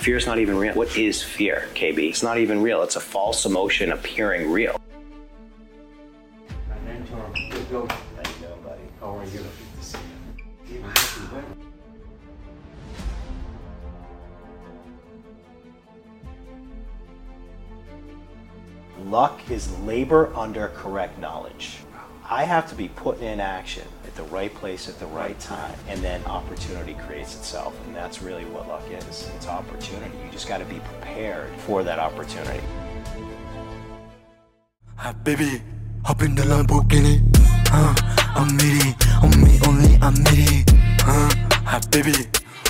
Fear's not even real. What is fear, KB? It's not even real. It's a false emotion appearing real. My mentor, good go. How you buddy? How are you? Good to see you. Even happy wedding. Luck is labor under correct knowledge. I have to be put in action at the right place at the right time, and then opportunity creates itself. And that's really what luck is it's opportunity. You just got to be prepared for that opportunity. Hi, baby, hop in the Lamborghini. Huh? I'm ready, on me only, I'm ready. Huh? Hi, baby,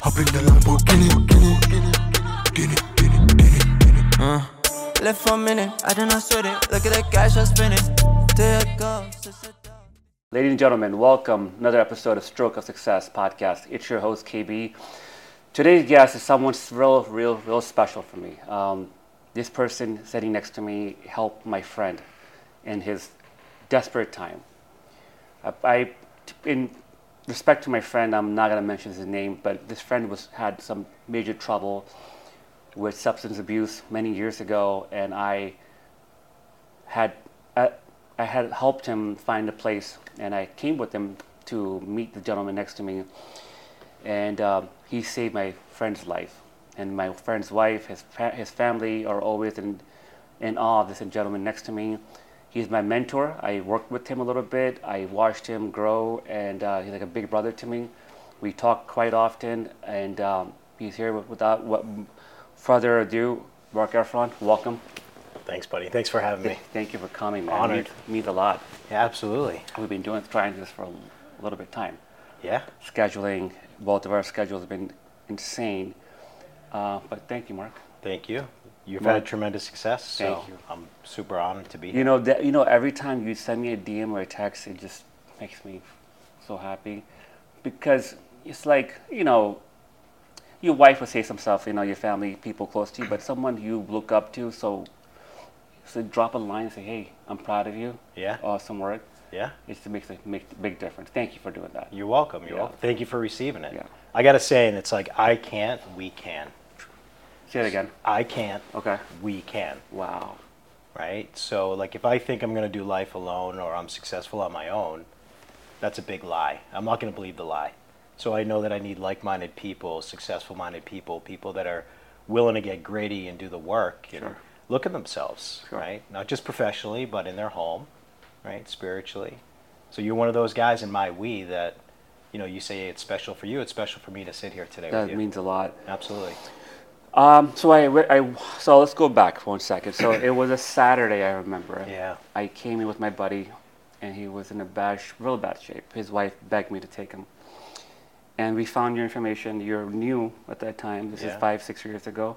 hop in the Lamborghini. Guinea, Guinea, Guinea, Guinea, Guinea. Huh? Left for a minute, I do not sweat it. Look at the cash I'm spending. Ladies and gentlemen, welcome to another episode of Stroke of Success podcast. It's your host KB. Today's guest is someone real, real, real special for me. Um, this person sitting next to me helped my friend in his desperate time. I, I in respect to my friend, I'm not gonna mention his name, but this friend was had some major trouble with substance abuse many years ago, and I had I, I had helped him find a place, and I came with him to meet the gentleman next to me, and um, he saved my friend's life. And my friend's wife, his his family are always in in awe of this gentleman next to me. He's my mentor. I worked with him a little bit. I watched him grow, and uh, he's like a big brother to me. We talk quite often, and um, he's here without what further ado. Marc Effron, welcome. Thanks, buddy. Thanks for having me. Thank you for coming, man. Honored. Means a lot. Yeah, absolutely. We've been doing trying this for a little bit of time. Yeah. Scheduling, both of our schedules have been insane. Uh, but thank you, Marc. Thank you. You've Well, had tremendous success, so thank you. I'm super honored to be You here. know that you know every time you send me a DM or a text, it just makes me so happy because it's like you know your wife would say some stuff, you know, your family, people close to you, but someone you look up to. So, so drop a line and say, "Hey, I'm proud of you. Yeah. Awesome work." Yeah. It makes a make big difference. Thank you for doing that. You're welcome. You're Yeah. welcome. Thank you for receiving it. Yeah. I got to say, and it's like, I can't, we can. Say it again. I can't, Okay. we can. Wow. Right? So, like, if I think I'm going to do life alone or I'm successful on my own, that's a big lie. I'm not going to believe the lie. So, I know that I need like minded people, successful minded people, people that are willing to get gritty and do the work Sure. Look at themselves, Sure. right? Not just professionally, but in their home, right? Spiritually. So, you're one of those guys in my we that, you know, you say it's special for you, it's special for me to sit here today That with you. means a lot. Absolutely. Um, so I, I, so let's go back for one second. So it was a Saturday, I remember. Yeah. I came in with my buddy, and he was in a bad, real bad shape. His wife begged me to take him, and we found your information. You're new at that time. This Yeah. is five, six years ago,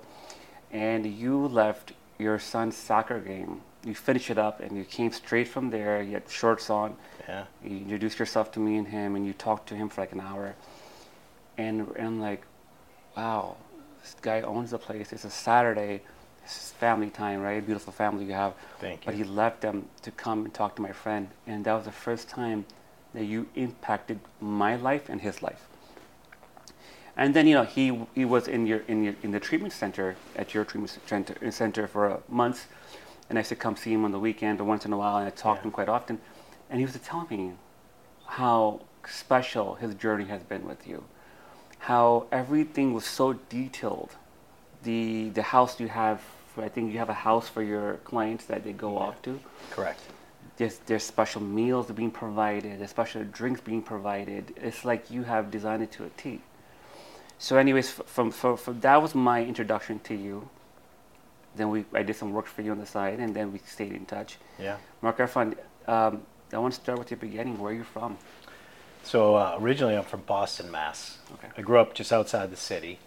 and you left your son's soccer game. You finished it up, and you came straight from there. You had shorts on. Yeah. You introduced yourself to me and him, and you talked to him for like an hour. And, and I'm like, wow, this guy owns the place. It's a Saturday. This is family time, right? Beautiful family you have. Thank you. But he left them to come and talk to my friend. And that was the first time that you impacted my life and his life. And then you know he he was in your in your in the treatment center at your treatment center center for uh, months, and I used to come see him on the weekend or once in a while, and I talked to him quite often, and he was telling me how special his journey has been with you, how everything was so detailed, the the house you have. I think you have a house for your clients that they go off to Correct. there's there's special meals being provided, there's special drinks being provided. It's like you have designed it to a T. So, anyways, from, from, from that was my introduction to you. Then we I did some work for you on the side, and then we stayed in touch. Yeah. Marc Effron, um, I want to start with the beginning. Where are you from? So uh, originally, I'm from Boston, Mass. Okay. I grew up just outside the city.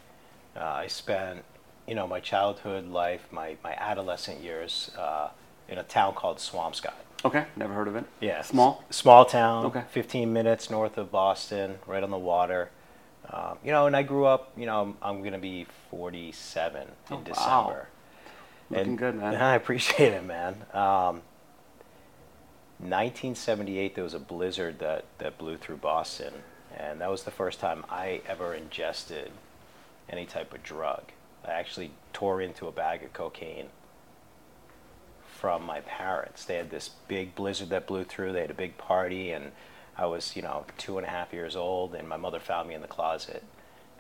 Uh, I spent, you know, my childhood life, my, my adolescent years, uh, in a town called Swampscott. Okay, never heard of it. Yeah. Small. s- small town. Okay. 15 minutes north of Boston, right on the water. Um, you know, and I grew up. You know, I'm, I'm going to be 47 in Oh, wow. December. Looking And- good, man. I appreciate it, man. Um, 1978, there was a blizzard that, that blew through Boston, and that was the first time I ever ingested any type of drug. I actually tore into a bag of cocaine from my parents. They had this big blizzard that blew through. They had a big party, and I was, you know, two and a half years old, and my mother found me in the closet.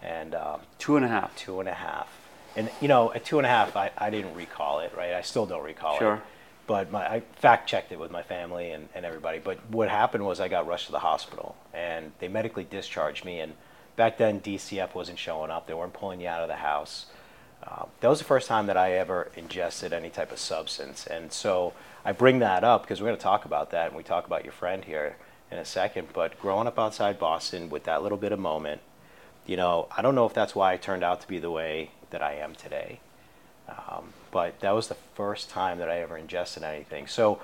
And um, Two and a half. two and a half. And you know, at two and a half, I, I didn't recall it, right? I still don't recall Sure. it. Sure. But my, I fact checked it with my family and, and everybody. But what happened was I got rushed to the hospital and they medically discharged me. And back then, DCF wasn't showing up. They weren't pulling you out of the house. Uh, that was the first time that I ever ingested any type of substance. And so I bring that up because we're going to talk about that and we talk about your friend here in a second. But growing up outside Boston with that little bit of moment, you know, I don't know if that's why I turned out to be the way that I am today. Um, but that was the first time that I ever ingested anything. So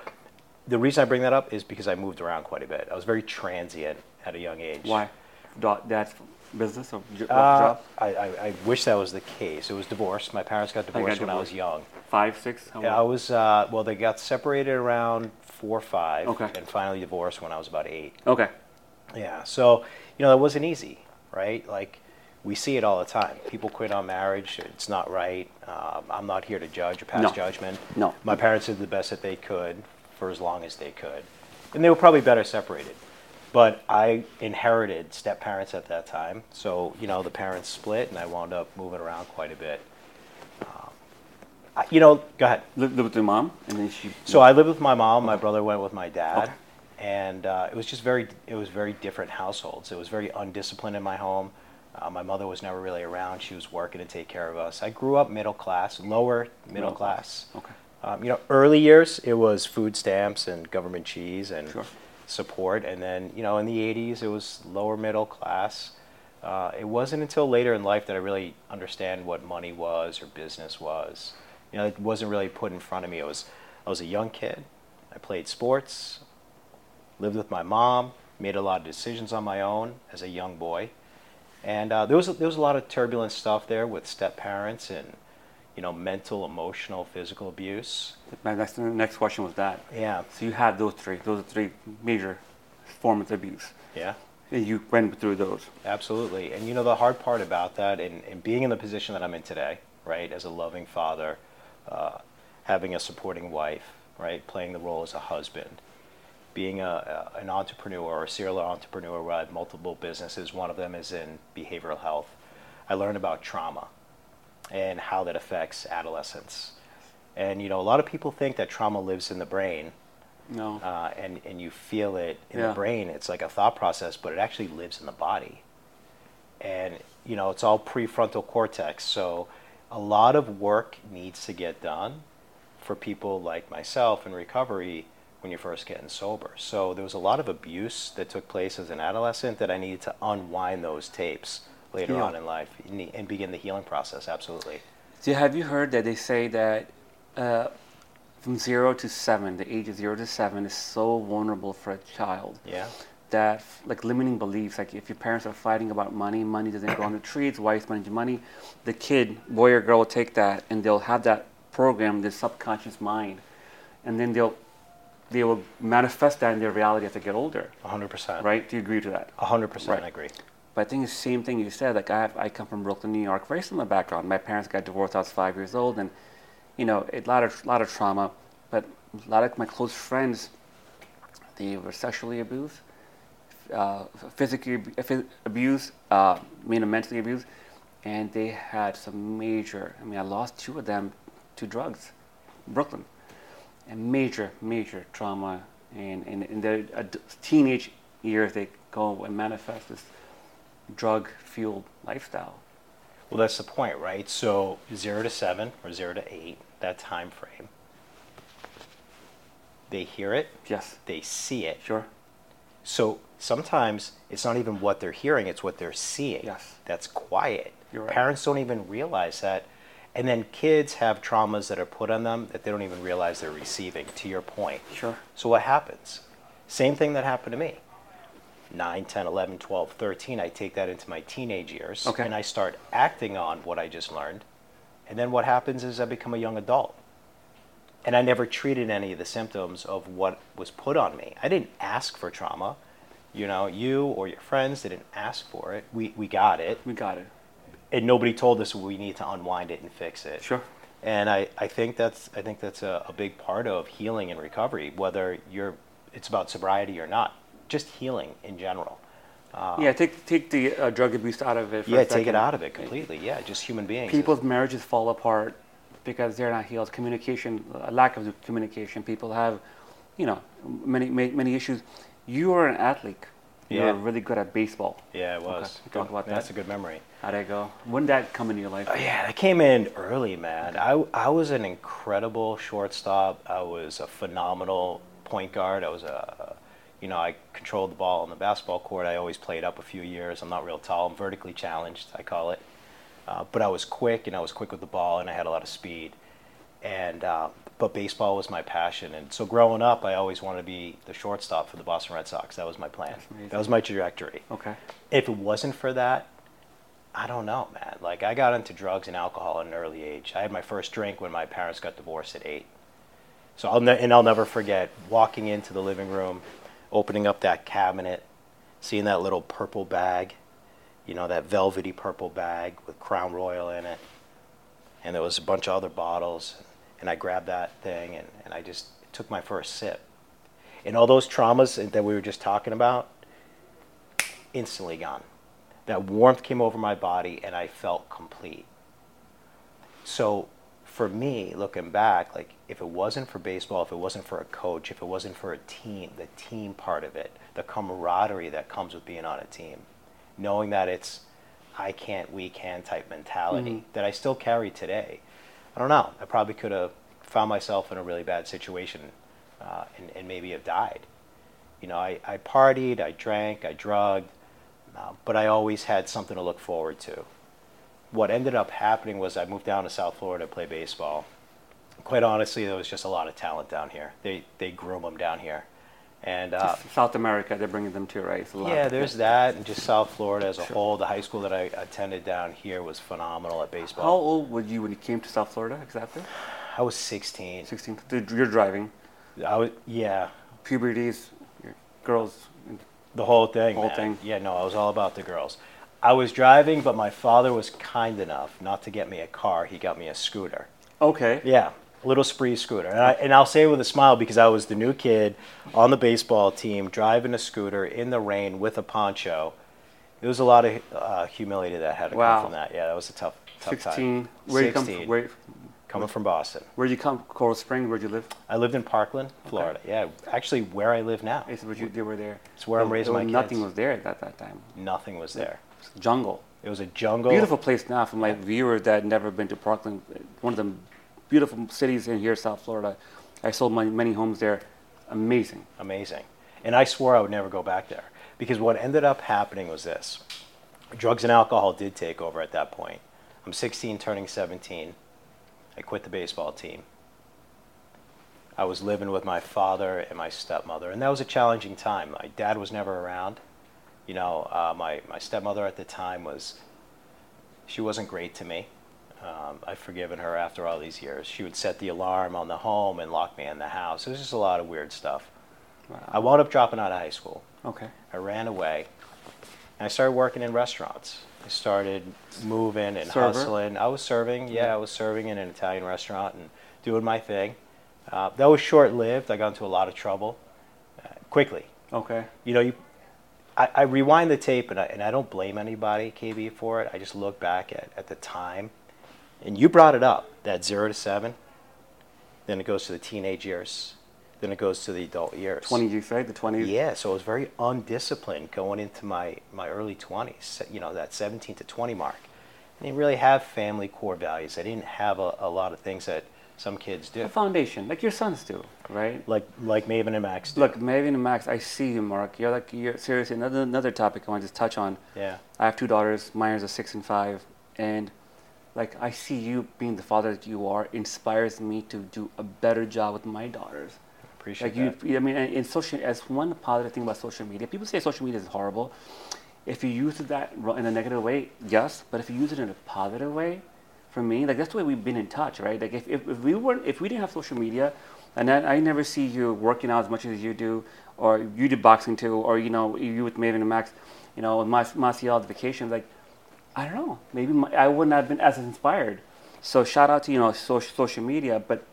the reason I bring that up is because I moved around quite a bit. I was very transient at a young age. Why? Dad's business or j- Uh, job? I, I, I wish that was the case. It was divorce. My parents got divorced when I was young. Five, six? How Yeah, I was, uh, well, they got separated around four or five Okay. and finally divorced when I was about eight. Okay. Yeah, so you know that wasn't easy, right? Like we see it all the time. People quit on marriage. It's not right. Um, I'm not here to judge or pass No. judgment. No. My parents did the best that they could for as long as they could, and they were probably better separated. But I inherited step parents at that time, so you know the parents split, and I wound up moving around quite a bit. You know, go ahead. Lived lived with your mom, and then she. So I lived with my mom. My brother went with my dad, Okay. and uh, it was just very it was very different households. It was very undisciplined in my home. Uh, my mother was never really around. She was working to take care of us. I grew up middle class, lower middle Middle class. Okay. Um, you know, early years it was food stamps and government cheese and Sure. support, and then you know in the '80s it was lower middle class. Uh, it wasn't until later in life that I really understand what money was or business was. You know, it wasn't really put in front of me. It was I was a young kid. I played sports, lived with my mom, made a lot of decisions on my own as a young boy, and uh, there was there was a lot of turbulent stuff there with step parents and you know mental, emotional, physical abuse. My next, next question was that. Yeah, So you had those three. Those are three major forms of abuse. yeah. And you went through those. Absolutely. And you know, the hard part about that, and, and being in the position that I'm in today, right, as a loving father, uh, having a supporting wife, right, playing the role as a husband, being a, a, an entrepreneur or a serial entrepreneur where I have multiple businesses, one of them is in behavioral health, I learned about trauma and how that affects adolescence. And, you know, a lot of people think that trauma lives in the brain No. uh, and, and you feel it in Yeah. the brain. It's like a thought process, but it actually lives in the body. And, you know, it's all prefrontal cortex. So a lot of work needs to get done for people like myself in recovery when you're first getting sober. So there was a lot of abuse that took place as an adolescent that I needed to unwind those tapes later Heal. on in life and and begin the healing process. Absolutely. So have you heard that they say that uh, from zero to seven, the age of zero to seven is so vulnerable for a child Yeah. That like limiting beliefs, like if your parents are fighting about money, money doesn't grow on the tree, it's why it's money money. The kid, boy or girl, will take that and they'll have that program, their subconscious mind, and then they'll they will manifest that in their reality as they get older. 100%. Right? Do you agree to that? 100% Right. I agree. But I think it's the same thing you said. Like I, have, I come from Brooklyn, New York, very similar background. My parents got divorced. I was five years old, and you know, a lot of lot of trauma. But a lot of my close friends, they were sexually abused, uh, physically ab- abused, uh, meaning mentally abused, and they had some major. I mean, I lost two of them to drugs, Brooklyn, and major, major trauma. And in, in their ad- teenage years, they go and manifest this drug-fueled lifestyle. Well, that's the point, right? So zero to seven or zero to eight, that time frame. They hear it, Yes, they see it. sure. So sometimes it's not even what they're hearing; it's what they're seeing. Yes. That's quiet. Right. Parents don't even realize that, and then kids have traumas that are put on them that they don't even realize they're receiving. To your point. Sure. So what happens? Same thing that happened to me. 9, 10, 11, 12, 13, I take that into my teenage years Okay. and I start acting on what I just learned. And then what happens is I become a young adult. And I never treated any of the symptoms of what was put on me. I didn't ask for trauma. You know, you or your friends didn't ask for it. We, we got it. We got it. and nobody told us we need to unwind it and fix it. Sure. And I, I think that's I think that's a, a big part of healing and recovery, whether you're it's about sobriety or not, just healing in general. yeah, take take the uh, drug abuse out of it. For yeah, take it out of it completely. Yeah, just human beings. People's marriages fall apart because they're not healed. Communication, a lack of communication. People have, you know, many many, issues. You are an athlete. You Yeah. were really good at baseball. Yeah, it was. Okay, talk about that. That's a good memory. How'd that go? When did that come into your life? Oh, yeah, that came in early, man. I, I was an incredible shortstop. I was a phenomenal point guard. I was a, you know, I controlled the ball on the basketball court. I always played up a few years. I'm not real tall. I'm vertically challenged, I call it. Uh, but I was quick, and I was quick with the ball, and I had a lot of speed. And uh, but baseball was my passion, and so growing up, I always wanted to be the shortstop for the Boston Red Sox. That was my plan. That was my trajectory Okay. if it wasn't for that, I don't know, man. Like I got into drugs and alcohol at an early age. I had my first drink when my parents got divorced at eight. So I'll ne- and I'll never forget walking into the living room, opening up that cabinet, seeing that little purple bag, you know, that velvety purple bag with Crown Royal in it, and there was a bunch of other bottles, and I grabbed that thing and, and I just took my first sip. And all those traumas that we were just talking about, instantly gone. That warmth came over my body and I felt complete. So for me, looking back, like if it wasn't for baseball, if it wasn't for a coach, if it wasn't for a team, the team part of it, the camaraderie that comes with being on a team, knowing that it's I can't, we can type mentality that I still carry today. I don't know. I probably could have found myself in a really bad situation uh, and, and maybe have died. You know, I, I partied, I drank, I drugged, uh, but I always had something to look forward to. What ended up happening was I moved down to South Florida to play baseball. Quite honestly, there was just a lot of talent down here. They they groom them down here, and uh, South America, they're bringing them to, right? A lot. yeah, there's that, and just South Florida as a whole. The high school that I attended down here was phenomenal at baseball. How baseball. old were you when you came to South Florida exactly? I was 16. 16. Did- You're driving. I was yeah, Puberties, your girls. The whole thing. Whole man. thing. Yeah, no, I was all about the girls. I was driving, but my father was kind enough not to get me a car. He got me a scooter. Okay. Yeah, little spree scooter. And, I, and I'll say it with a smile because I was the new kid on the baseball team driving a scooter in the rain with a poncho. It was a lot of uh, humility that had to Wow. come from that. Yeah, that was a tough, tough 16. time. Where you come 16, from? Where, coming from Boston. where you come? Coral Springs. Where'd you live? I lived in Parkland, Florida. Yeah, actually where I live now. I said, where you, they were there. It's where I'm raising my was- kids. Nothing was there at that, that time. Nothing was there. Jungle. It was a jungle. Beautiful place now for my viewers that never been to Parkland. One of the beautiful cities in here, South Florida. I sold my many homes there. Amazing. amazing. And I swore I would never go back there because what ended up happening was this drugs and alcohol did take over at that point. I'm 16, turning 17. I quit the baseball team. I was living with my father and my stepmother, and that was a challenging time. My dad was never around. You know, uh, my, my stepmother at the time was, she wasn't great to me. Um, I've forgiven her after all these years. She would set the alarm on the home and lock me in the house. It was just a lot of weird stuff. I wound up dropping out of high school. Okay. I ran away. And I started working in restaurants. I started moving and Server? hustling. I was serving, yeah, I was serving in an Italian restaurant and doing my thing. Uh, that was short lived. I got into a lot of trouble uh, quickly. Okay. You know, you, I, I rewind the tape and I, and I don't blame anybody, KB, for it. I just look back at, at the time. And you brought it up that zero to seven. Then it goes to the teenage years. Then it goes to the adult years. 20 you say? The 20s? Yeah, so I was very undisciplined going into my, my early 20s, you know, that 17 to 20 mark. I didn't really have family core values. I didn't have a, a lot of things that some kids do, A foundation, like your sons do, right? like like Maven and Max do. Look, Maven and Max, I see you, Marc. You're like, you're seriously another another topic I want to just touch on. Yeah, I have two daughters. Mine is a six and five, and like I see you being the father that you are inspires me to do a better job with my daughters. appreciate Like that. you, I mean, in social, as one positive thing about social media, people say social media is horrible. If you use that in a negative way, yes, but if you use it in a positive way, for me, like that's the way we've been in touch, right? Like if, if, if we weren't, if we didn't have social media, and I, I never see you working out as much as you do, or you do boxing too, or you know you with Maven and Max, you know, Mas- Maciel the vacations, like I don't know. Maybe my, I wouldn't have been as inspired. So shout out to you know social social media, but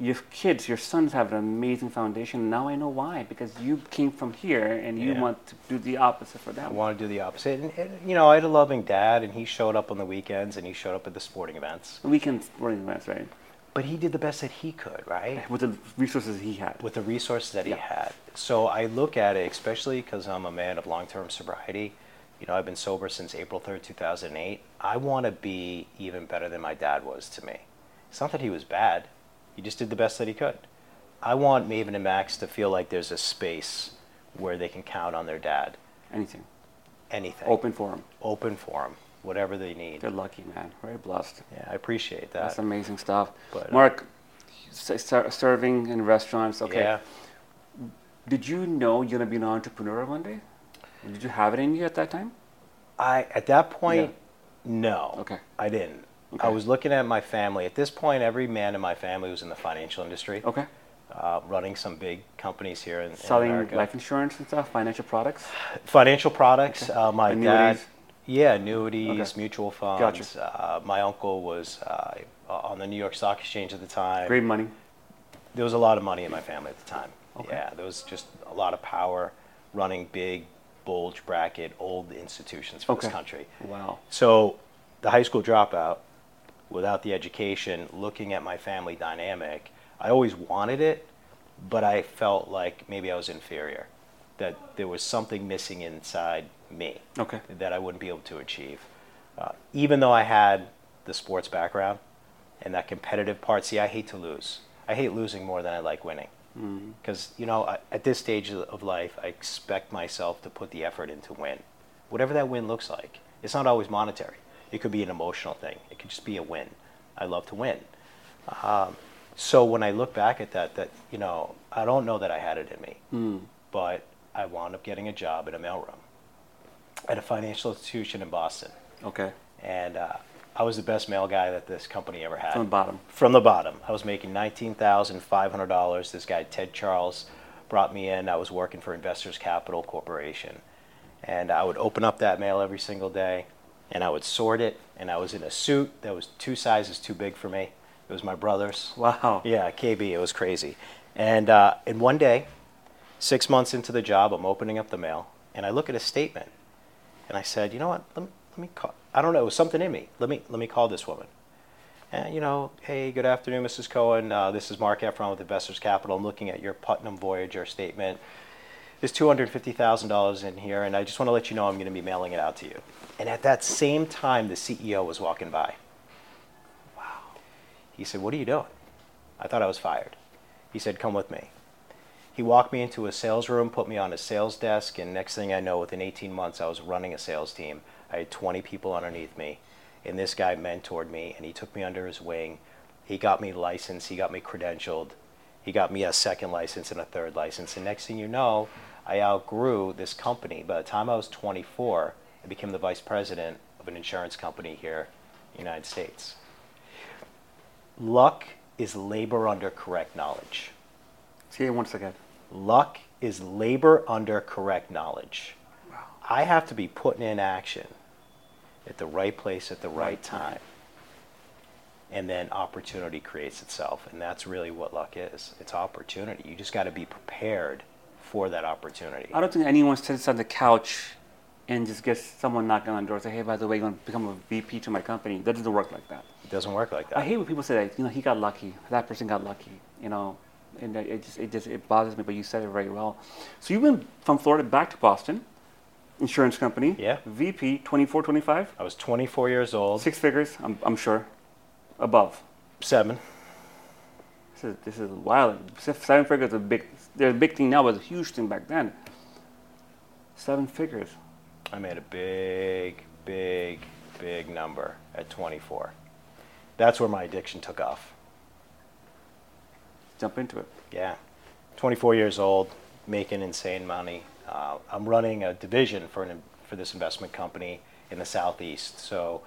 your kids, your sons have an amazing foundation. Now I know why because you came from here and you Yeah. want to do the opposite for them. I want to do the opposite. And, and, you know, I had a loving dad, and he showed up on the weekends, and he showed up at the sporting events. Weekend sporting events, right? But he did the best that he could, right? With the resources he had. With the resources that he had. So I look at it, especially because I'm a man of long-term sobriety. You know, I've been sober since April 3rd, 2008. I want to be even better than my dad was to me. It's not that he was bad. He just did the best that he could. I want Maven and Max to feel like there's a space where they can count on their dad. Anything. Anything. Open for them. Open for them. Whatever they need. They're lucky, man. Very blessed. Yeah, I appreciate that. That's amazing stuff. But, uh, Marc, ser- serving in restaurants. Okay. Yeah. Did you know you're gonna be an entrepreneur one day? Did you have it in you at that time? I at that point, no. Okay. I didn't. Okay. I was looking at my family. At this point, every man in my family was in the financial industry, Okay. uh, running some big companies here in, in Selling America. life insurance and stuff, financial products. financial products. Okay. Uh, my Annuities? dad, yeah, annuities, Okay. mutual funds. Gotcha. Uh, my uncle was uh, on the New York Stock Exchange at the time. Great money. There was a lot of money in my family at the time. Okay. Yeah, there was just a lot of power running big, bulge bracket, old institutions for Okay. this country. Wow. So, the high school dropout, without the education, looking at my family dynamic, I always wanted it, but I felt like maybe I was inferior, that there was something missing inside me Okay. that I wouldn't be able to achieve. Uh, even though I had the sports background and that competitive part, see, I hate to lose. I hate losing more than I like winning. Because, you know, at this stage of- life, I expect myself to put the effort in to win. Whatever that win looks like. It's not always monetary. It could be an emotional thing. It could just be a win. I love to win. Um, so when I look back at that, that, you know, I don't know that I had it in me. Mm. But I wound up getting a job in a mailroom at a financial institution in Boston. Okay. And uh, I was the best mail guy that this company ever had. From the bottom. From the bottom. I was making $19,500. This guy, Ted Charles, brought me in. I was working for Investors Capital Corporation. And I would open up that mail every single day and I would sort it. And I was in a suit that was two sizes too big for me. It was my brother's. Wow. Yeah, KB, it was crazy. And, uh, and one day, six months into the job, I'm opening up the mail and I look at a statement and I said, you know what, let me, let me call, I don't know, it was something in me. Let me, let me call this woman. And, you know, hey, good afternoon, Mrs. Cohen. Uh, this is Marc Effron with Investors Capital. I'm looking at your Putnam Voyager statement. There's $250,000 in here, and I just want to let you know I'm going to be mailing it out to you. And at that same time, the CEO was walking by. Wow. He said, What are you doing? I thought I was fired. He said, Come with me. He walked me into a sales room, put me on a sales desk, and next thing I know, within 18 months, I was running a sales team. I had 20 people underneath me, and this guy mentored me, and he took me under his wing. He got me licensed, he got me credentialed, he got me a second license and a third license, and next thing you know, I outgrew this company. By the time I was 24, I became the vice president of an insurance company here in the United States. Luck is labor under correct knowledge. See it once again. Luck is labor under correct knowledge. Wow. I have to be putting in action at the right place at the right time. And then opportunity creates itself. And that's really what luck is it's opportunity. You just got to be prepared for that opportunity. I don't think anyone sits on the couch and just gets someone knocking on the door and say, hey, by the way, you're going to become a VP to my company. That doesn't work like that. It doesn't work like that. I hate when people say that, you know, he got lucky, that person got lucky, you know, and it just, it just, it bothers me, but you said it very well. So you've been from Florida back to Boston, insurance company. Yeah. VP, 24, 25, I was 24 years old, six figures, I'm, I'm sure, above. seven. This is, this is wild. Seven figures is a big, they're a big thing now, but a huge thing back then. Seven figures. I made a big, big, big number at 24. That's where my addiction took off. Jump into it. Yeah. 24 years old, making insane money. Uh, I'm running a division for, an, for this investment company in the Southeast. So,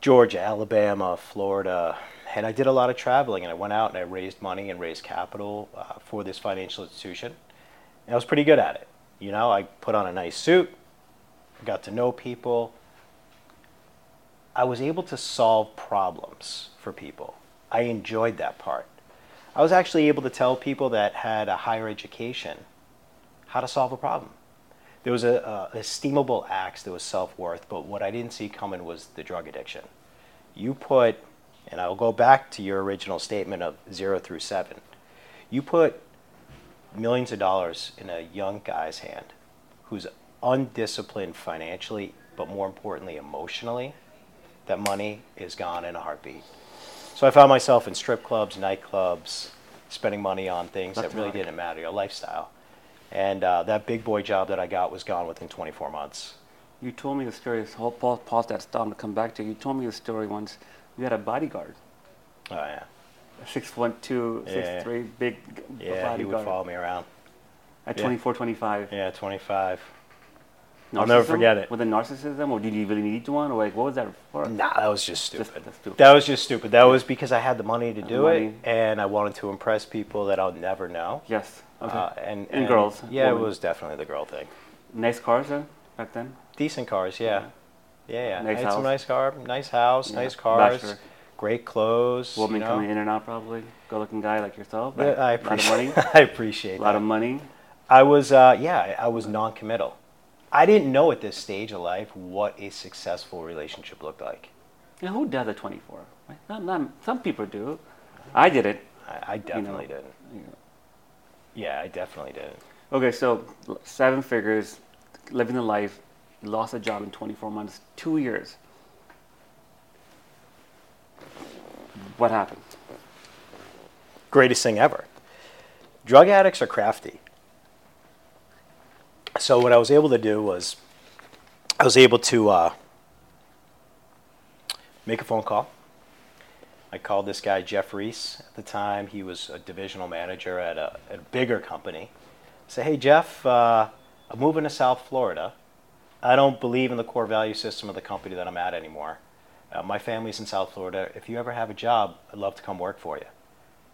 Georgia, Alabama, Florida. And I did a lot of traveling and I went out and I raised money and raised capital uh, for this financial institution. And I was pretty good at it. You know, I put on a nice suit, got to know people, I was able to solve problems for people. I enjoyed that part. I was actually able to tell people that had a higher education how to solve a problem. There was a, a esteemable axe that was self worth, but what I didn't see coming was the drug addiction. You put, and I'll go back to your original statement of zero through seven. You put millions of dollars in a young guy's hand who's undisciplined financially, but more importantly, emotionally, that money is gone in a heartbeat. So I found myself in strip clubs, nightclubs, spending money on things that really didn't matter, your lifestyle. And uh, that big boy job that I got was gone within 24 months. You told me the story. so Hold, pause, pause that. Stop. to come back to you. You told me the story once. You had a bodyguard, Oh, yeah. six two, six Yeah. three, big g- Yeah, he would follow me around. at yeah. 24, 25. Yeah, 25. I'll never forget it. With it narcissism, or did you really need one, or like what was that for? Nah, that was just Just- stupid. that's stupid. That was just stupid. That was because I had the money to do money. it, and I wanted to impress people that I'll never know. Yes. Okay. Uh, and, And girls, Yeah, women. it was definitely the girl thing. nice cars then, back then. Decent cars, yeah. Yeah, yeah. Nice I had some house. nice car, nice house, Yeah. nice cars, Bachelor. great clothes. Woman you know? coming in and out, probably. Good-looking guy like yourself. Yeah? I lot of money. appreciate. I appreciate A lot that. of money. I was, uh, yeah, I was non-committal. I didn't know at this stage of life what a successful relationship looked like. And who does at 24? Right? Not, not, some people do. I did it. I, I definitely know. didn't. You know. Yeah, I definitely didn't. Okay, so seven figures, living the life, lost a job in 24 months, two years. What happened? greatest thing ever. Drug addicts are crafty. So what I was able to do was, I was able to uh, make a phone call. I called this guy Jeff Reese at the time. He was a divisional manager at a, at a bigger company. I said, "Hey Jeff, uh, I'm moving to South Florida. I don't believe in the core value system of the company that I'm at anymore. Uh, my family's in South Florida. If you ever have a job, I'd love to come work for you."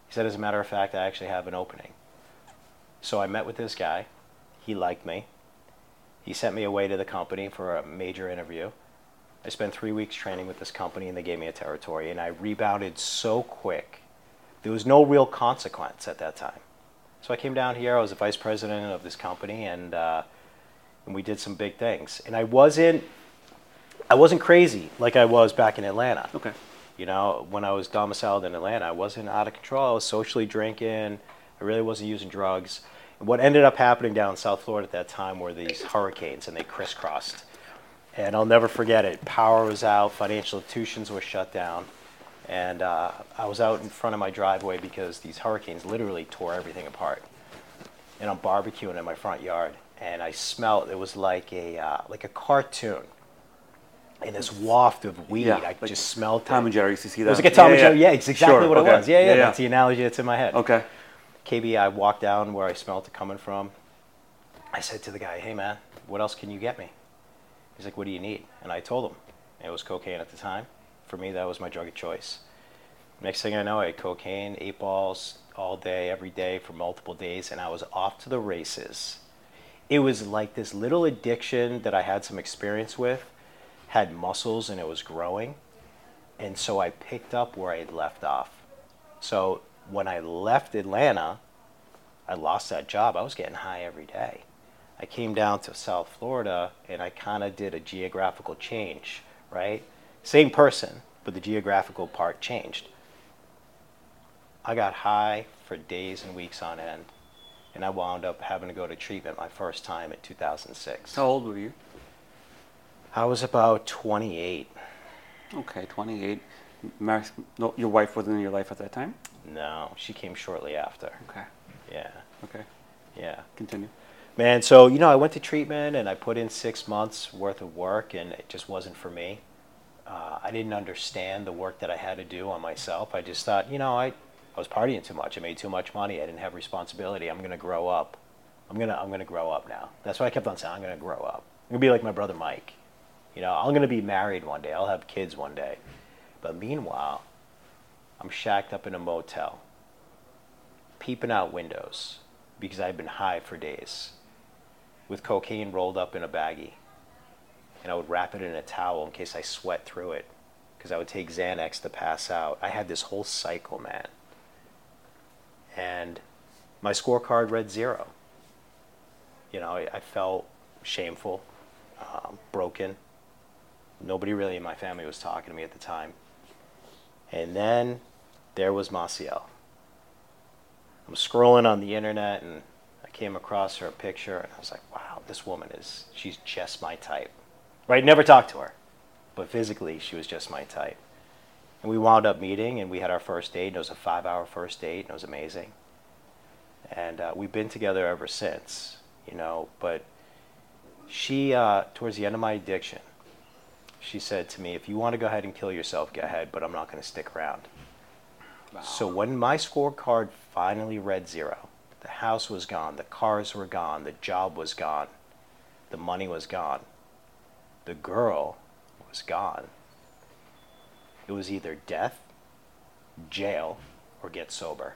He said, as a matter of fact, I actually have an opening. So I met with this guy. He liked me. He sent me away to the company for a major interview. I spent three weeks training with this company, and they gave me a territory, and I rebounded so quick. There was no real consequence at that time. So I came down here. I was the vice president of this company, and uh, and we did some big things. And I wasn't I wasn't crazy like I was back in Atlanta. Okay. You know, when I was domiciled in Atlanta, I wasn't out of control. I was socially drinking. I really wasn't using drugs. What ended up happening down in South Florida at that time were these hurricanes, and they crisscrossed. And I'll never forget it. Power was out, financial institutions were shut down, and uh, I was out in front of my driveway because these hurricanes literally tore everything apart. And I'm barbecuing in my front yard, and I smelled. It was like a uh, like a cartoon. And this waft of weed, I like just smelled it. Tom it. and Jerry used to see that. It was like a Tom and Jerry. Yeah, it's exactly Sure, what okay. it was. Yeah, yeah, that's the analogy that's in my head. Okay. KB, I walked down where I smelled it coming from. I said to the guy, "Hey, man, what else can you get me?" He's like, "What do you need?" And I told him it was cocaine at the time. For me, that was my drug of choice. Next thing I know, I had cocaine, eight balls all day, every day for multiple days, and I was off to the races. It was like this little addiction that I had some experience with, had muscles, and it was growing. And so I picked up where I had left off. So when I left Atlanta, I lost that job. I was getting high every day. I came down to South Florida and I kind of did a geographical change, right? Same person, but the geographical part changed. I got high for days and weeks on end, and I wound up having to go to treatment my first time in 2006. How old were you? I was about 28. Okay, 28. Mar- no, your wife wasn't in your life at that time? No, she came shortly after. Okay. Yeah, Okay. yeah. Continue. Man, so you know, I went to treatment and I put in six months worth of work, and it just wasn't for me. Uh, I didn't understand the work that I had to do on myself. I just thought, you know, I, I was partying too much. I made too much money. I didn't have responsibility. I'm gonna grow up. I'm gonna I'm gonna grow up now. That's what I kept on saying. I'm gonna grow up. I'm gonna be like my brother Mike. You know, I'm gonna be married one day. I'll have kids one day. But meanwhile, I'm shacked up in a motel, peeping out windows because I've been high for days with cocaine rolled up in a baggie. And I would wrap it in a towel in case I sweat through it. because I would take Xanax to pass out. I had this whole cycle, man. And my scorecard read zero. You know, I, I felt shameful, um, broken. Nobody really in my family was talking to me at the time. And then there was Maciel. I'm scrolling on the internet and I came across her picture and I was like, wow, this woman is, she's just my type. Right? Never talked to her, but physically she was just my type. And we wound up meeting and we had our first date. And it was a five hour first date and it was amazing. And uh, we've been together ever since, you know. But she, uh, towards the end of my addiction, she said to me, if you want to go ahead and kill yourself, go ahead, but I'm not going to stick around. So when my scorecard finally read zero, the house was gone, the cars were gone, the job was gone, the money was gone, the girl was gone. It was either death, jail, or get sober.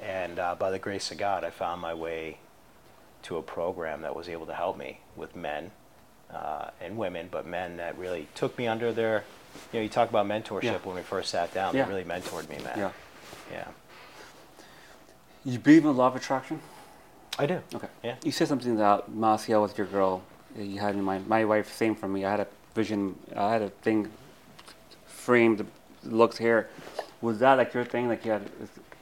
And uh, by the grace of God, I found my way to a program that was able to help me with men uh, and women, but men that really took me under their. You know, you talk about mentorship Yeah. when we first sat down. Yeah. They really mentored me, man. Yeah. Yeah. You believe in the law of attraction? I do. Okay. Yeah. You said something about Marcia was your girl. You had in mind. My wife, same for me. I had a vision. I had a thing framed, looks here. Was that like your thing? Like you had,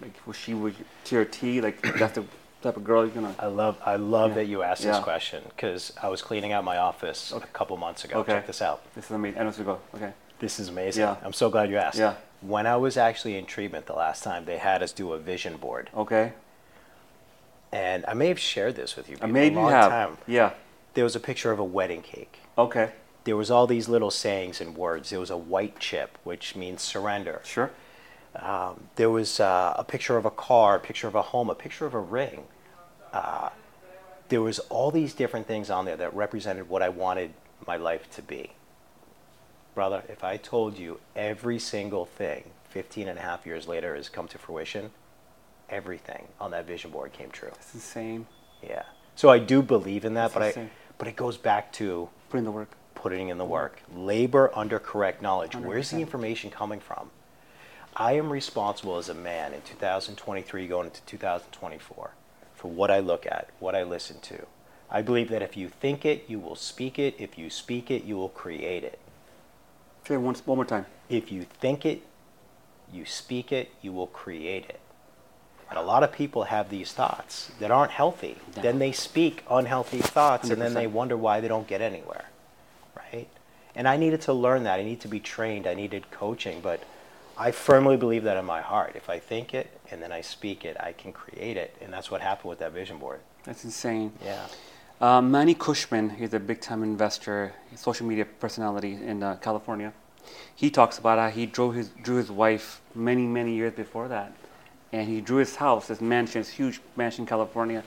like was she was to your T? Like that's the type of girl you're gonna. I love I love Yeah. that you asked Yeah. this question because I was cleaning out my office a couple months ago. Okay. Check this out. This is amazing. And go. Okay. This is amazing. Yeah. I'm so glad you asked. Yeah. When I was actually in treatment the last time, they had us do a vision board, Okay. and I may have shared this with you. Uh, people maybe a you long have. time. Yeah. There was a picture of a wedding cake. Okay. There was all these little sayings and words. There was a white chip, which means surrender. Sure. Um, there was uh, a picture of a car, a picture of a home, a picture of a ring. Uh, there was all these different things on there that represented what I wanted my life to be. Brother, if I told you every single thing 15 and a half years later has come to fruition, everything on that vision board came true. That's insane. Yeah. So I do believe in that, That's but I, but it goes back to Put in the work. putting in the work. Labor under correct knowledge. Where's the information coming from? I am responsible as a man in 2023 going into 2024 for what I look at, what I listen to. I believe that if you think it, you will speak it. If you speak it, you will create it. Say once, one more time. If you think it, you speak it, you will create it. And a lot of people have these thoughts that aren't healthy. Then they speak unhealthy thoughts and then they wonder why they don't get anywhere. Right? And I needed to learn that. I need to be trained. I needed coaching. But I firmly believe that in my heart. If I think it and then I speak it, I can create it. And that's what happened with that vision board. That's insane. Yeah. Uh, Manny Khoshbin, he's a big time investor, social media personality in uh, California. He talks about how he drew his, drew his wife many, many years before that. And he drew his house, his mansion, his huge mansion in California.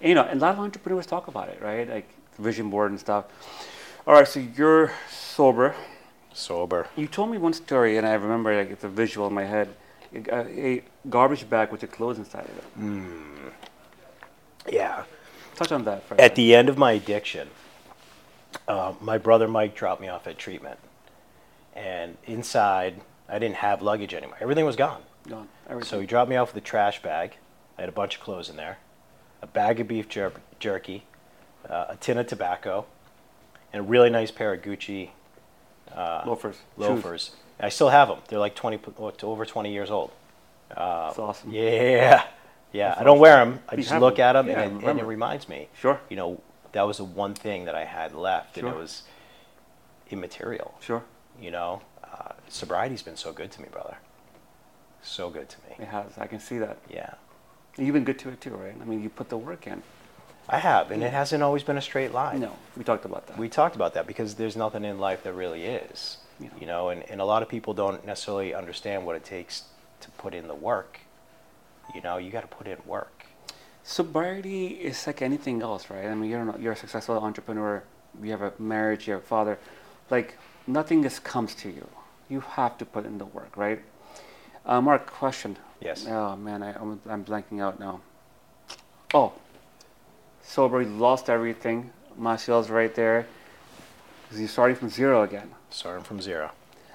And, you know, and a lot of entrepreneurs talk about it, right? Like vision board and stuff. All right, so you're sober. Sober. You told me one story, and I remember like it's a visual in my head. A, garbage bag with your clothes inside of it. Yeah. Touch on that. For At the end of my addiction, uh, my brother Mike dropped me off at treatment. And inside, I didn't have luggage anymore. Everything was gone. Gone. Everything. So he dropped me off with a trash bag. I had a bunch of clothes in there, a bag of beef jer- jerky, uh, a tin of tobacco, and a really nice pair of Gucci uh, loafers. shoes. I still have them. They're like 20, p- over 20 years old. That's awesome. Yeah. Yeah. That's I don't wear them. I just look them. at them Yeah, and, it, and it reminds me. Sure. You know, that was the one thing that I had left, and it was immaterial. Sure. You know, uh, sobriety's been so good to me, brother. So good to me. It has. I can see that. Yeah. You've been good to it too, right? I mean, you put the work in. I have, and it hasn't always been a straight line. No, we talked about that. We talked about that because there's nothing in life that really is. Yeah. You know, and, and a lot of people don't necessarily understand what it takes to put in the work. You know, you got to put in work. Sobriety is like anything else, right? I mean, you're not, you're a successful entrepreneur. You have a marriage. You have a father. Like nothing just comes to you. You have to put in the work, right? Uh, Marc, question. Yes. Oh man, I, I'm, I'm blanking out now. Oh, sober, you lost everything. Marcel's right there. You're starting from zero again. Starting from zero.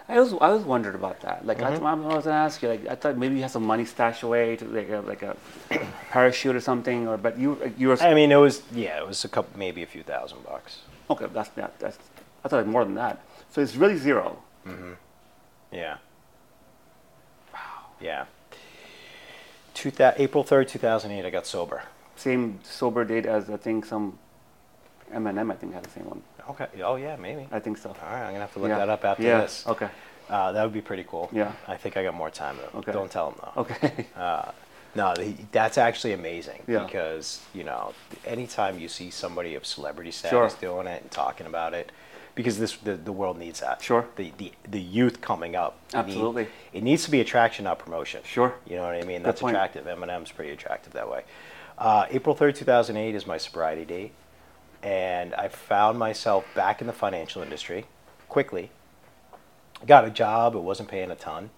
I was I was wondered about that. Like Mm-hmm. I, I was gonna ask you. Like I thought maybe you had some money stashed away to like a like a parachute or something. Or but you you were I mean, it was yeah, it was a couple, maybe a few thousand bucks. okay. That's that. That's I thought was more than that. So it's really zero. mm-hmm. Yeah. Wow. Yeah. Two thou- April third, two thousand eight. I got sober. Same sober date as I think some Eminem. I think had the same one. Okay. Oh yeah, maybe. I think so. All right, I'm gonna have to look Yeah. that up after yeah. this. Okay. Uh, that would be pretty cool. Yeah. I think I got more time though. Okay. Don't tell him though. Okay. Uh, no, that's actually amazing Yeah. because you know, anytime you see somebody of celebrity Sure. status doing it and talking about it, because this the, the world needs that. Sure. The the, the youth coming up. need- Absolutely. it needs to be attraction, not promotion. Sure. You know what I mean? Good That's point. attractive. Eminem's pretty attractive that way. Uh, April third, two thousand eight, is my sobriety date, and I found myself back in the financial industry quickly. Got a job. It wasn't paying a ton.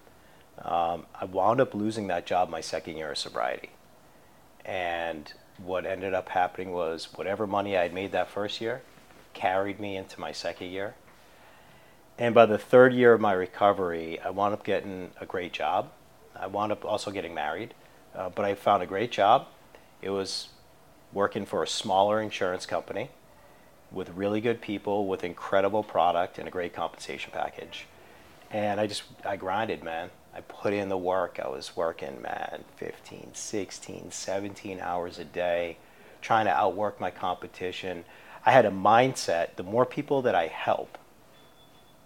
Um, I wound up losing that job my second year of sobriety. And what ended up happening was whatever money I had made that first year carried me into my second year. And by the third year of my recovery, I wound up getting a great job. I wound up also getting married, uh, but I found a great job. It was working for a smaller insurance company with really good people, with incredible product and a great compensation package. And I just, I grinded, man. I put in the work. I was working, man, 15, 16, 17 hours a day, trying to outwork my competition. I had a mindset the more people that I help,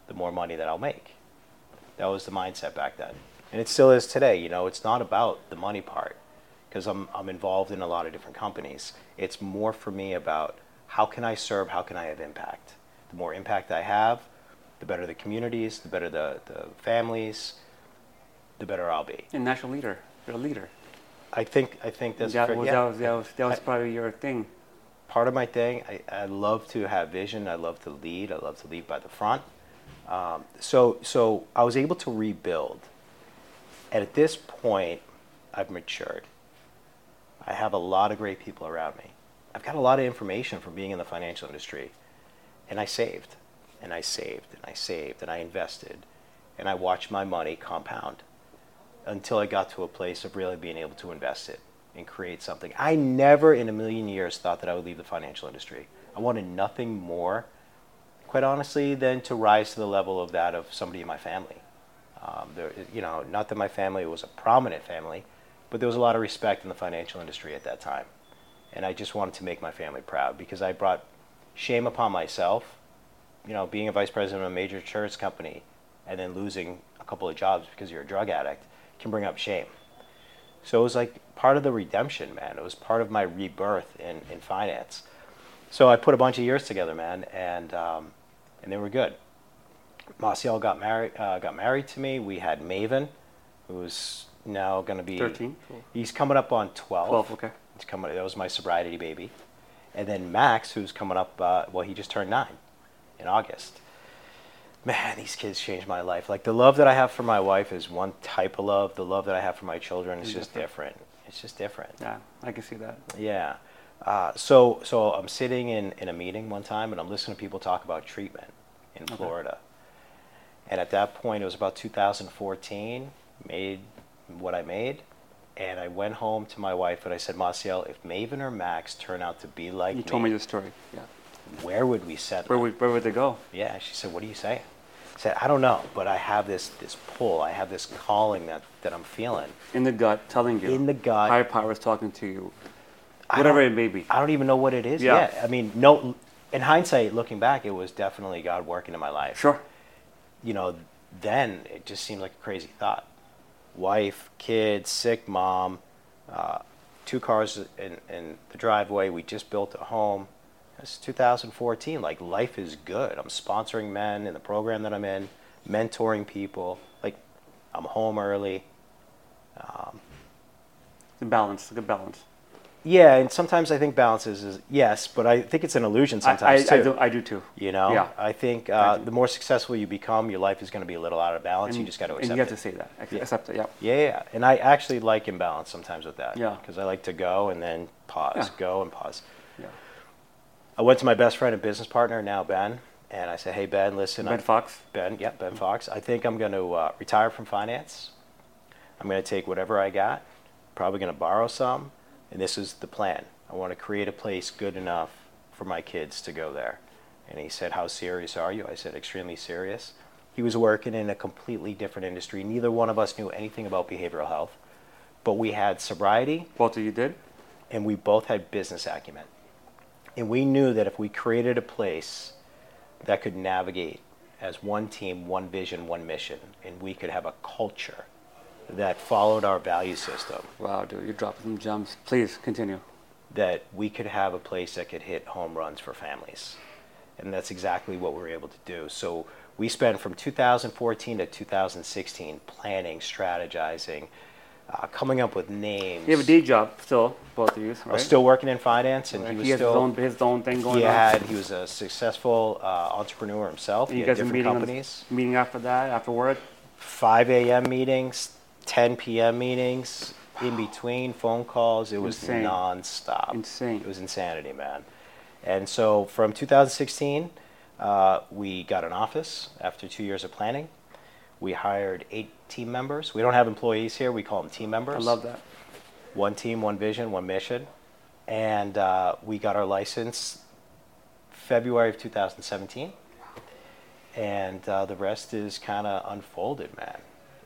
the more money that I'll make. That was the mindset back then. And it still is today. You know, it's not about the money part because I'm, I'm involved in a lot of different companies. It's more for me about how can I serve, how can I have impact. The more impact I have, the better the communities, the better the, the families, the better I'll be. And national leader. You're a leader. I think I think that's that, fair- was, yeah. that was that was that was I- probably your thing. part of my thing. I, I love to have vision. I love to lead. I love to lead by the front. Um, so so I was able to rebuild. And at this point, I've matured. I have a lot of great people around me. I've got a lot of information from being in the financial industry, and I saved, and I saved, and I saved, and I invested, and I watched my money compound until I got to a place of really being able to invest it and create something. I never in a million years thought that I would leave the financial industry. I wanted nothing more, quite honestly, than to rise to the level of that of somebody in my family. Um, there, you know, not that my family was a prominent family, but there was a lot of respect in the financial industry at that time. And I just wanted to make my family proud because I brought shame upon myself, you know, being a vice president of a major insurance company and then losing a couple of jobs because you're a drug addict can bring up shame. So it was like part of the redemption, man. It was part of my rebirth in, in finance. So I put a bunch of years together, man, and um, and they were good. Marcial got married uh, got married to me. We had Maven, who's now going to be 13? He's coming up on 12. 12, okay. He's coming. That was my sobriety baby, and then Max, who's coming up. Uh, well, he just turned nine in August. Man, these kids changed my life. Like the love that I have for my wife is one type of love. The love that I have for my children is Is just different. It's just different. Yeah, I can see that. Yeah. Uh, so so I'm sitting in, in a meeting one time and I'm listening to people talk about treatment in Okay. Florida. And at that point, it was about 2014, made what I made. And I went home to my wife and I said, Marciel, if Maven or Max turn out to be like You me, told me the story. Yeah. where would we set Where them? would where would they go? Yeah, she said, "What are you saying?" I said, "I don't know, but I have this this pull. I have this calling that that I'm feeling In the gut, telling you. in the gut. Higher power is talking to you. Whatever it may be. I don't even know what it is Yeah. yet. I mean, no. In hindsight, looking back, it was definitely God working in my life. Sure. You know, then it just seemed like a crazy thought. Wife, kids, sick mom, uh, two cars in, in the driveway. We just built a home. It's 2014. Like life is good. I'm sponsoring men in the program that I'm in, mentoring people. Like I'm home early. It's a balance, It's a good balance. Yeah, and sometimes I think balance is, yes, but I think it's an illusion I, I, sometimes too. I, do, I do too. You know, Yeah. I think uh, do. the more successful you become, your life is going to be a little out of balance. you just got to And accept you have it. to say that. Yeah. Accept it, yeah. Yeah, yeah, and I actually like imbalance sometimes with that. Yeah. Because I like to go and then pause, Yeah. go and pause. Yeah. I went to my best friend and business partner, now Ben, and I said, "Hey Ben, listen, Ben I'm- Fox. Ben, yeah, Ben Fox. I think I'm going to uh, retire from finance. I'm going to take whatever I got, probably going to borrow some, and this is the plan. I want to create a place good enough for my kids to go there. And he said, How serious are you? I said, Extremely serious. He was working in a completely different industry. Neither one of us knew anything about behavioral health, but we had sobriety Both of you did. and we both had business acumen. And we knew that if we created a place that could navigate as one team, one vision, one mission, and we could have a culture that followed our value system, Wow, dude, you're dropping some gems. Please continue. that we could have a place that could hit home runs for families. And that's exactly what we were able to do. So we spent from 2014 to 2016 planning, strategizing, uh, coming up with names. You have a day job still, both of you, I right? was still working in finance, and Right. he was he has still. his own his own thing going he on. had he was a successful uh, entrepreneur himself. And you guys different meeting on- companies. meeting after that, after work. 5 a.m. meetings, 10 p.m. meetings, in between phone calls. It was Insane. nonstop. Insane. It was insanity, man. And so from 2016, uh, we got an office after two years of planning. We hired eight team members. We don't have employees here. We call them team members I love that. one team, one vision, one mission. And uh, we got our license February of 2017. And uh, the rest is kind of unfolded, man.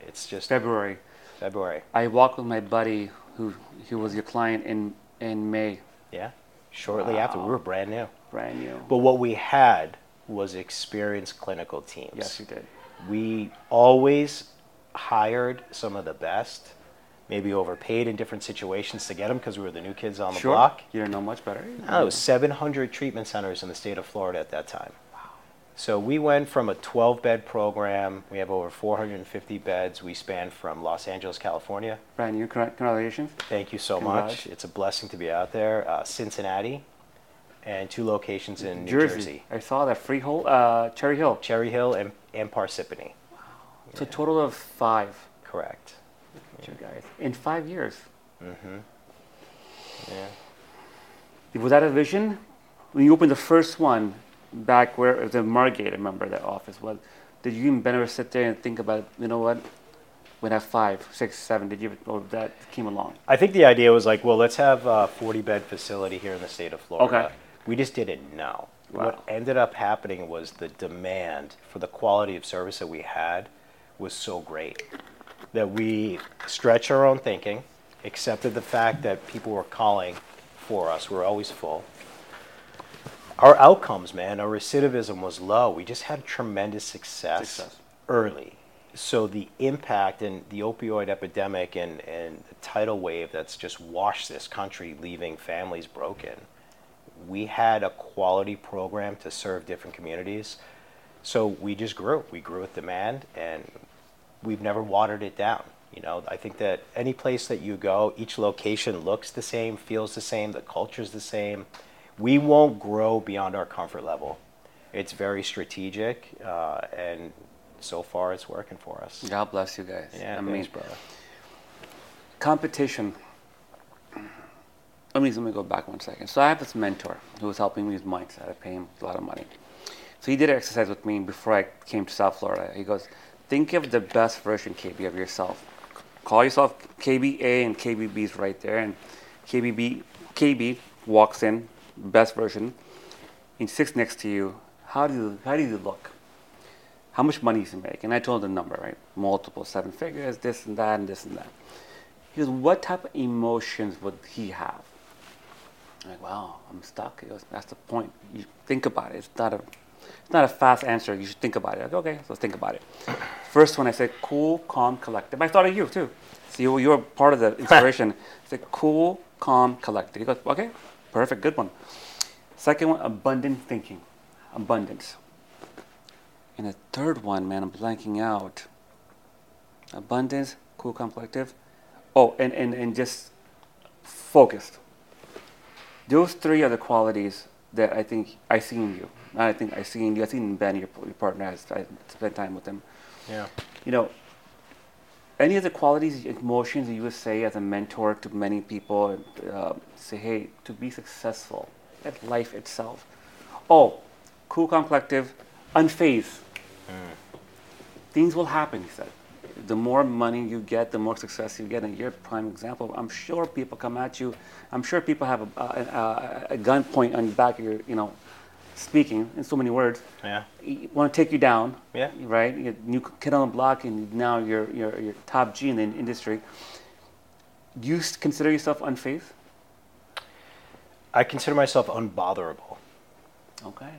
It's just February. February. I walked with my buddy who who was your client in in May. Yeah. Shortly after, we were brand new. Brand new. But what we had was experienced clinical teams. yes, you did. We always hired some of the best, maybe overpaid in different situations to get them because we were the new kids on the Sure. block. You didn't know much better. No, it was 700 treatment centers in the state of Florida at that time. So we went from a 12 bed program, we have over 450 beds. We span from Los Angeles, California. Brand new. Congratulations. Thank you so Congrats. much. It's a blessing to be out there. Uh, Cincinnati, and two locations in New Jersey. Jersey I saw that Freehold, uh, Cherry Hill. Cherry Hill and, and Parsippany. So a total of five. Correct. You guys in five years. Mm-hmm. Yeah. Was that a vision? When you opened the first one, back where it was in Margate, I remember that office was. Did you even ever sit there and think about, you know what? When I have five, six, seven, did you, or that came along? I think the idea was like, well, let's have a 40 bed facility here in the state of Florida. Okay. We just didn't know. Wow. What ended up happening was the demand for the quality of service that we had was so great that we stretched our own thinking, accepted the fact that people were calling for us. We were always full. Our outcomes, man, our recidivism was low. We just had tremendous success, Success. early. So the impact and the opioid epidemic and, and the tidal wave that's just washed this country, leaving families broken. We had a quality program to serve different communities. So we just grew. We grew with demand and we've never watered it down. You know, I think that any place that you go, each location looks the same, feels the same, the culture's the same. We won't grow beyond our comfort level. It's very strategic, uh, and so far it's working for us. God bless you guys. Yeah, I mean, brother. competition. Let me, let me go back one second. So I have this mentor who was helping me with mindset. I pay him a lot of money. So he did an exercise with me before I came to South Florida. He goes, think of the best version, KB, of yourself. Call yourself KBA and KBB is right there. And KBB, KB walks in, best version. He sits next to you. How do you, how do you look? How much money does he make? And I told him the number, right? Multiple seven figures, this and that, and this and that. He goes, what type of emotions would he have? I'm like, wow, I'm stuck. He goes, that's the point. You think about it. It's not a, it's not a fast answer. You should think about it. Like, okay, let's think about it. First one, I said, cool, calm, collective. I thought of you too. So you, you're part of the inspiration. I said, cool, calm, collected. He goes, okay, perfect, good one. Second one, abundant thinking, abundance. And the third one, man, I'm blanking out. Abundance, cool, collective. Oh, and, and, and just focused. Those three are the qualities that I think I see in you. I think I see in you. I see in Ben, your, your partner. I, I spent time with him. Yeah. You know, any of the qualities, emotions that you would say as a mentor to many people, uh, say, hey, to be successful at life itself. Oh, cool, calm, collective, unfazed. Things will happen, he said. The more money you get, the more success you get, and you're a prime example. I'm sure people come at you. I'm sure people have a, a, a, a gun point on the back of your, you know, speaking in so many words. Yeah. Want to take you down. Yeah. Right. You're new kid on the block, and now you're you're, you're top G in the industry. Do you consider yourself unfaith? I consider myself unbotherable. Okay.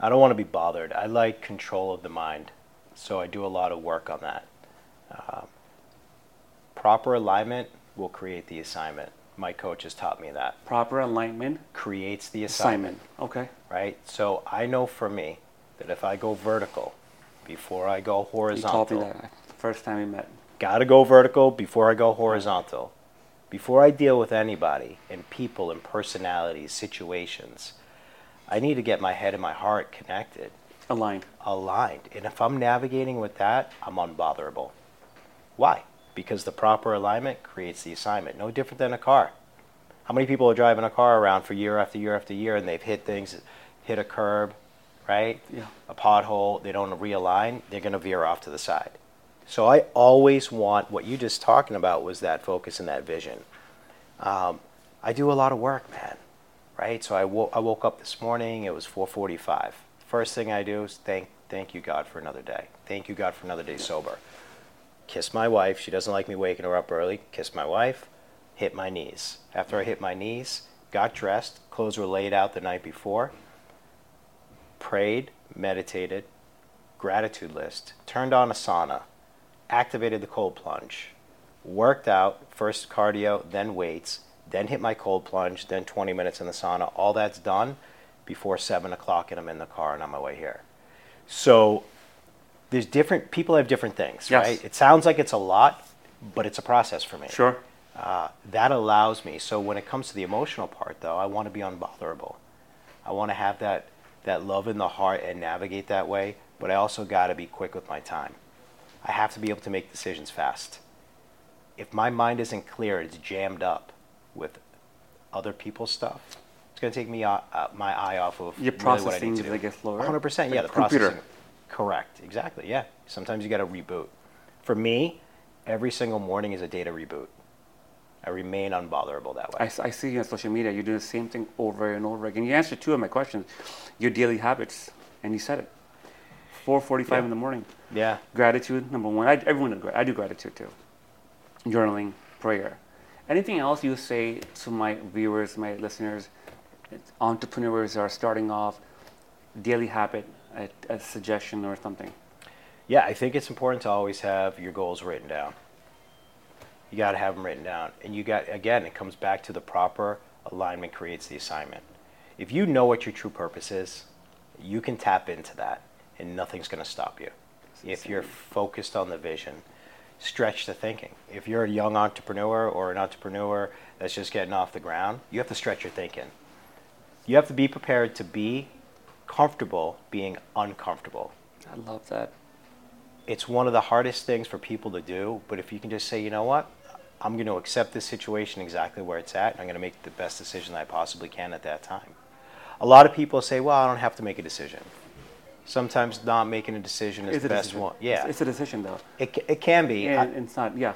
I don't want to be bothered. I like control of the mind, so I do a lot of work on that. Um, proper alignment will create the assignment. My coach has taught me that. Proper alignment. Creates the assignment, Assignment. Okay. right? So I know for me that if I go vertical before I go You told me horizontal, that first time we met. got to go vertical before I go horizontal. Before I deal with anybody and people and personalities, situations, I need to get my head and my heart connected. Aligned. aligned. And if I'm navigating with that, I'm unbotherable. Why? Because the proper alignment creates the assignment. No different than a car. How many people are driving a car around for year after year after year and they've hit things, hit a curb, right? Yeah. A pothole, they don't realign, they're going to veer off to the side. So I always want what you just talking about was that focus and that vision. Um, I do a lot of work, man. Right? So I, wo- I woke up this morning. It was 4:45. First thing I do is thank thank you God for another day. Thank you God for another day sober. Kiss my wife. She doesn't like me waking her up early. Kiss my wife. Hit my knees. After I hit my knees, got dressed. Clothes were laid out the night before. Prayed, meditated, gratitude list. Turned on a sauna. Activated the cold plunge worked out, first cardio, then weights, then hit my cold plunge, then 20 minutes in the sauna. All that's done before 7 o'clock, and I'm in the car and on my way here. So there's different, people have different things, Yes. right? It sounds like it's a lot, but it's a process for me. Sure. Uh, that allows me. So when it comes to the emotional part, though, I want to be unbotherable. I want to have that, that love in the heart and navigate that way, but I also got to be quick with my time. I have to be able to make decisions fast. If my mind isn't clear, it's jammed up with other people's stuff. It's going to take me uh, uh, my eye off of Your really what I processing need to do. Slower. 100%. Yeah, Like the computer. processing. Correct. Exactly. Yeah. Sometimes you got to reboot. For me, every single morning is a data reboot. I remain unbotherable that I, way. s- I see you on social media. You do the same thing over and over again. You answered two of my questions. Your daily habits, and you said it. 4:45 Yeah. in the morning. Yeah. Gratitude, number one. I, everyone, I do gratitude too. Journaling, prayer. Anything else you say to my viewers, my listeners, entrepreneurs are starting off, daily habit, a, a suggestion or something? Yeah, I think it's important to always have your goals written down. You got to have them written down. And you got, again, it comes back to the proper alignment creates the assignment. If you know what your true purpose is, you can tap into that and nothing's going to stop you. If you're focused on the vision, stretch the thinking. If you're a young entrepreneur or an entrepreneur that's just getting off the ground, you have to stretch your thinking. You have to be prepared to be comfortable being uncomfortable I love that. it's one of the hardest things for people to do. But if you can just say, you know what, I'm going to accept this situation exactly where it's at, and I'm going to make the best decision I possibly can at that time. A lot of people say, well, I don't have to make a decision. Sometimes not making a decision is It's the best decision. one. Yeah, It's, it's a decision though. it, it can be. And I, it's not, yeah.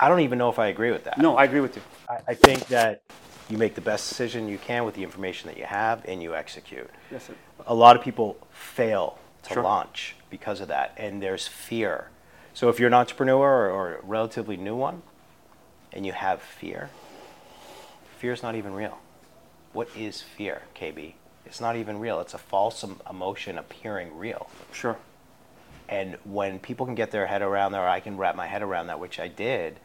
I don't even know if I agree with that. No, I agree with you. I, I think that you make the best decision you can with the information that you have, and you execute. Yes, sir. a lot of people fail to Sure. launch because of that, and there's fear. So if you're an entrepreneur or, or a relatively new one, and you have fear, fear is not even real. What is fear, KB? It's not even real. It's a false emotion appearing real. Sure. And when people can get their head around that, or I can wrap my head around that, which I did,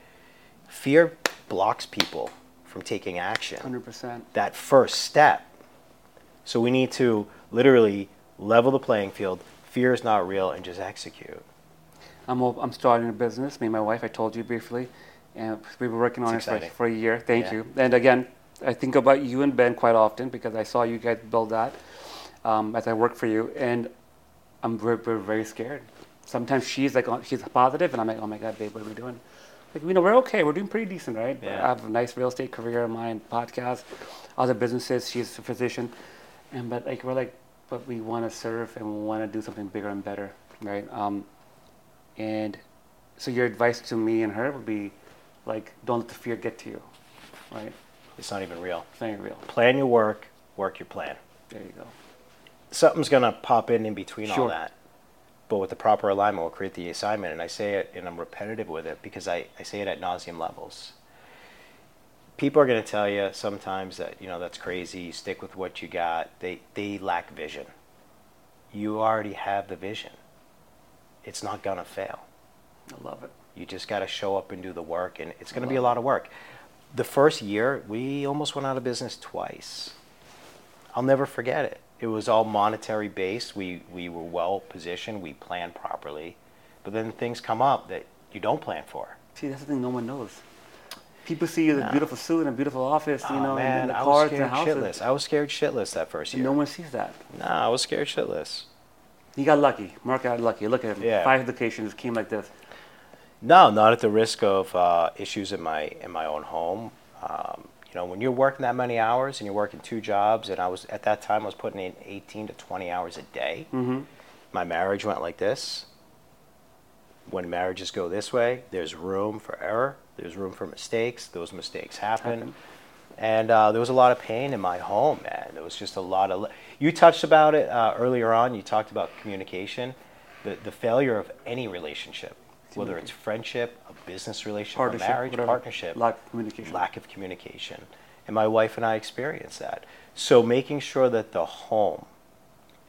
fear blocks people from taking action Hundred percent. that first step. So we need to literally level the playing field. Fear is not real, and just execute. I'm I'm starting a business. Me and my wife. I told you briefly, and we were working on It's it for, for a year. Thank Yeah. you. And again, I think about you and Ben quite often because I saw you guys build that um, as I work for you, and I'm very, very, very scared. Sometimes she's like, oh, she's positive, and I'm like, oh my god, babe, what are we doing? Like, you know, we're okay. We're doing pretty decent, right? Yeah. I have a nice real estate career of mine, podcast, other businesses. She's a physician, and but like we're like, but we want to serve and we want to do something bigger and better, right? Um, and so your advice to me and her would be like, don't let the fear get to you, right? It's not even real. It's not even real. Plan your work, work your plan. There you go. Something's going to pop in in between all that. But with the proper alignment, we'll create the assignment. And I say it, and I'm repetitive with it because I, I say it at nauseum levels. People are going to tell you sometimes that, you know, that's crazy. Stick with what you got. They, they lack vision. You already have the vision. It's not going to fail. I love it. You just got to show up and do the work, and it's going to be a lot of work. The first year, we almost went out of business twice. I'll never forget it. It was all monetary based. We we were well positioned. We planned properly, but then things come up that you don't plan for. See, that's the thing no one knows. People see you in a beautiful suit and a beautiful office, you oh know, man, and the cars and the houses. shitless. I was scared shitless that first year. No one sees that. no, I was scared shitless. You got lucky. Marc got lucky. Look at him. Yeah. Five locations came like this. No, not at the risk of uh, issues in my in my own home. Um, you know, when you're working that many hours and you're working two jobs, and I was at that time I was putting in 18 to 20 hours a day. Mm-hmm. My marriage went like this. When marriages go this way, there's room for error. There's room for mistakes. Those mistakes happen. Happen. And uh, there was a lot of pain in my home, man. There was just a lot of. You touched about it uh, earlier on. You talked about communication, the the failure of any relationship, whether it's friendship, business relationship, Partnership, marriage, whatever. partnership, Lack of communication. lack of communication. And my wife and I experienced that. So making sure that the home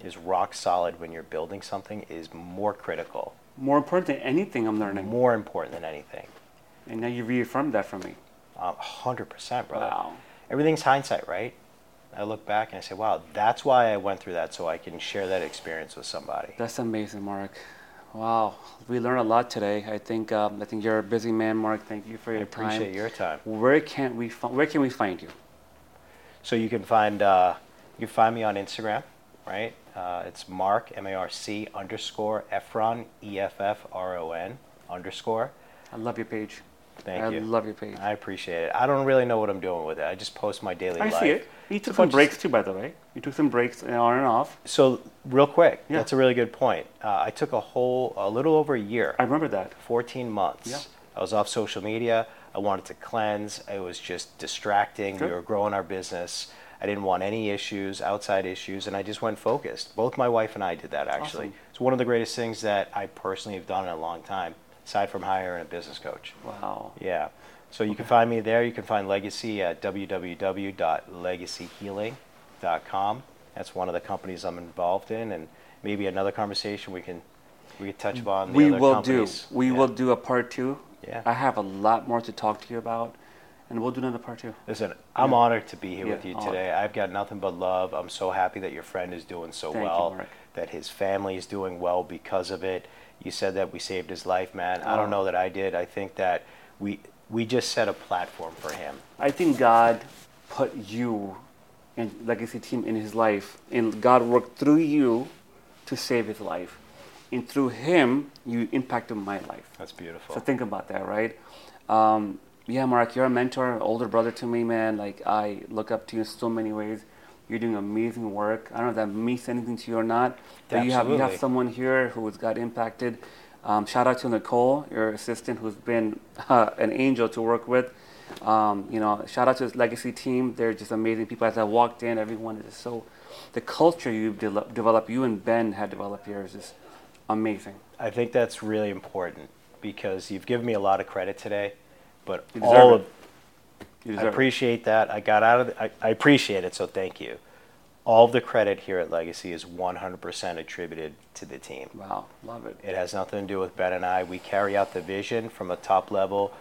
is rock solid when you're building something is more critical, More important than anything I'm learning. more important than anything. And now you reaffirmed that for me. Um, 100%, brother. Wow. Everything's hindsight, right? I look back and I say, wow, that's why I went through that so I can share that experience with somebody. That's amazing, Marc. Wow, we learned a lot today. I think um, I think you're a busy man, Marc. Thank you for I your time. I appreciate your time. Where can we fi- Where can we find you? So you can find uh, you can find me on Instagram, right? Uh, it's Marc M A R C underscore Effron E F F R O N underscore. I love your page. Thank I you. I love your page. I appreciate it. I don't really know what I'm doing with it. I just post my daily I life. see it. You took some bunch of- breaks too, by the way. You took some breaks on and off. So real quick, Yeah. that's a really good point. Uh, I took a whole, a little over a year, I remember that. 14 months. Yeah. I was off social media. I wanted to cleanse. It was just distracting. Good. We were growing our business. I didn't want any issues, outside issues, and I just went focused. Both my wife and I did that actually. Awesome. It's one of the greatest things that I personally have done in a long time, aside from hiring a business coach. Wow. Yeah. So you can find me there. You can find Legacy at www.legacyhealing.com. That's one of the companies I'm involved in, and maybe another conversation we can we can touch upon. The we will companies. do. We Yeah. will do a part two. Yeah. I have a lot more to talk to you about, and we'll do another part two. Listen, I'm Yeah. honored to be here with Yeah, you honored. today. I've got nothing but love. I'm so happy that your friend is doing so Thank you, well, Marc. that his family is doing well because of it. You said that we saved his life, man. I Oh. don't know that I did. I think that we we just set a platform for him. I think God put you and legacy team in his life, and God worked through you to save his life, and through him you impacted my life. That's beautiful. So think about that, right? Um, yeah, Marc, you're a mentor, older brother to me, man. Like I look up to you in so many ways. You're doing amazing work. I don't know if that means anything to you or not, but you have you have someone here who has got impacted. Um, shout out to Nicole, your assistant, who's been uh, an angel to work with. Um, you know, shout out to his legacy team. They're just amazing people. As I walked in, everyone is so. The culture you've de- developed, you and Ben had developed here is just amazing. I think that's really important because you've given me a lot of credit today, but all of I appreciate that. I got out of the, I, I appreciate it, so thank you. All of the credit here at Legacy is 100% attributed to the team. Wow, love it. It has nothing to do with Ben and I. We carry out the vision from a top level,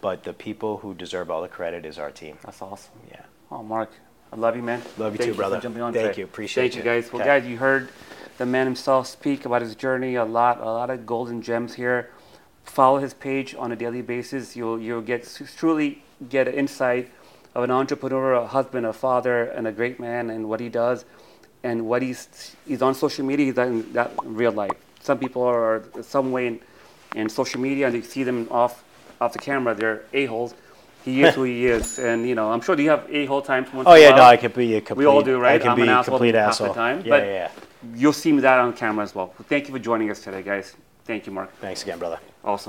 but the people who deserve all the credit is our team. That's awesome. Yeah. Oh, Marc, I love you, man. Love you Thank too, brother. For jumping on Thank today. you. Appreciate Thank you. you, guys. Well, Okay. guys, you heard the man himself speak about his journey. A lot, a lot of golden gems here. Follow his page on a daily basis. You'll you'll get truly get an insight of an entrepreneur, a husband, a father, and a great man, and what he does, and what he's he's on social media. He's in that real life. Some people are some way in, in social media, and you see them off off the camera. They're a holes. He is who he is, and you know I'm sure. Do you have a hole times? Once Oh yeah, no, I could be a complete. We all do, right? I can I'm be an a asshole complete half the time, yeah, but yeah, yeah. you'll see me that on camera as well. Thank you for joining us today, guys. Thank you, Marc. Thanks again, brother. Awesome.